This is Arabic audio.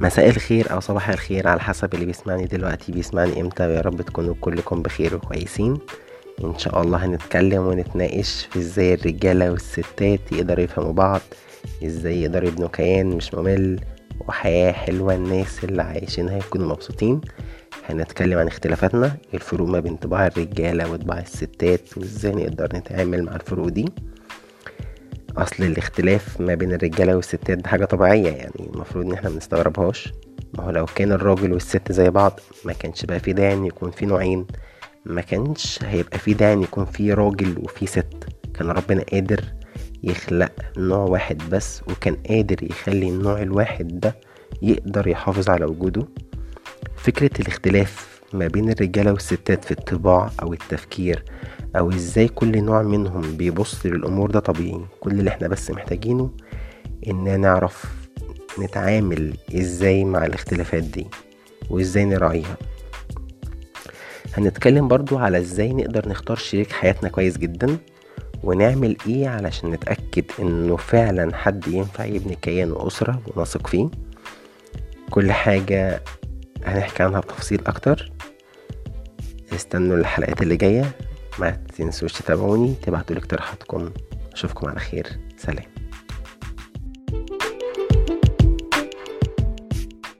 مساء الخير أو صباح الخير على حسب اللي بيسمعني دلوقتي. بيسمعني إمتى؟ ويا رب تكونوا كلكم بخير وكويسين. إن شاء الله هنتكلم ونتناقش في إزاي الرجالة والستات يقدروا يفهموا بعض إزاي يقدروا يبنوا كيان مش ممل وحياة حلوة الناس اللي عايشينها يكونوا مبسوطين. هنتكلم عن اختلافاتنا الفروق ما بين طباع الرجالة وطباع الستات وإزاي نقدر نتعامل مع الفروق دي. أصل الاختلاف ما بين الرجالة والستات ده حاجة طبيعية يعني المفروض إن إحنا منستغربهاش ما هو لو كان الراجل والست زي بعض ما كانش بقى في داعي إن يكون في نوعين. ما كانش هيبقى في داعي إن يكون في راجل وفي ست. كان ربنا قادر يخلق نوع واحد بس وكان قادر يخلي النوع الواحد ده يقدر يحافظ على وجوده. فكرة الاختلاف ما بين الرجالة والستات في الطباع أو التفكير أو إزاي كل نوع منهم بيبص للأمور ده طبيعي. كل اللي إحنا بس محتاجينه إننا نعرف نتعامل إزاي مع الاختلافات دي وإزاي نراعيها. هنتكلم برضو على إزاي نقدر نختار شريك حياتنا كويس جدا ونعمل إيه علشان نتأكد إنه فعلا حد ينفع يبني كيان وأسرة ونثق فيه. كل حاجة هنحكي عنها بتفاصيل أكتر. استنوا الحلقات اللي جاية. ما تنسوش تتابعوني تبعتوا لي اقتراحاتكم. أشوفكم على خير. سلام.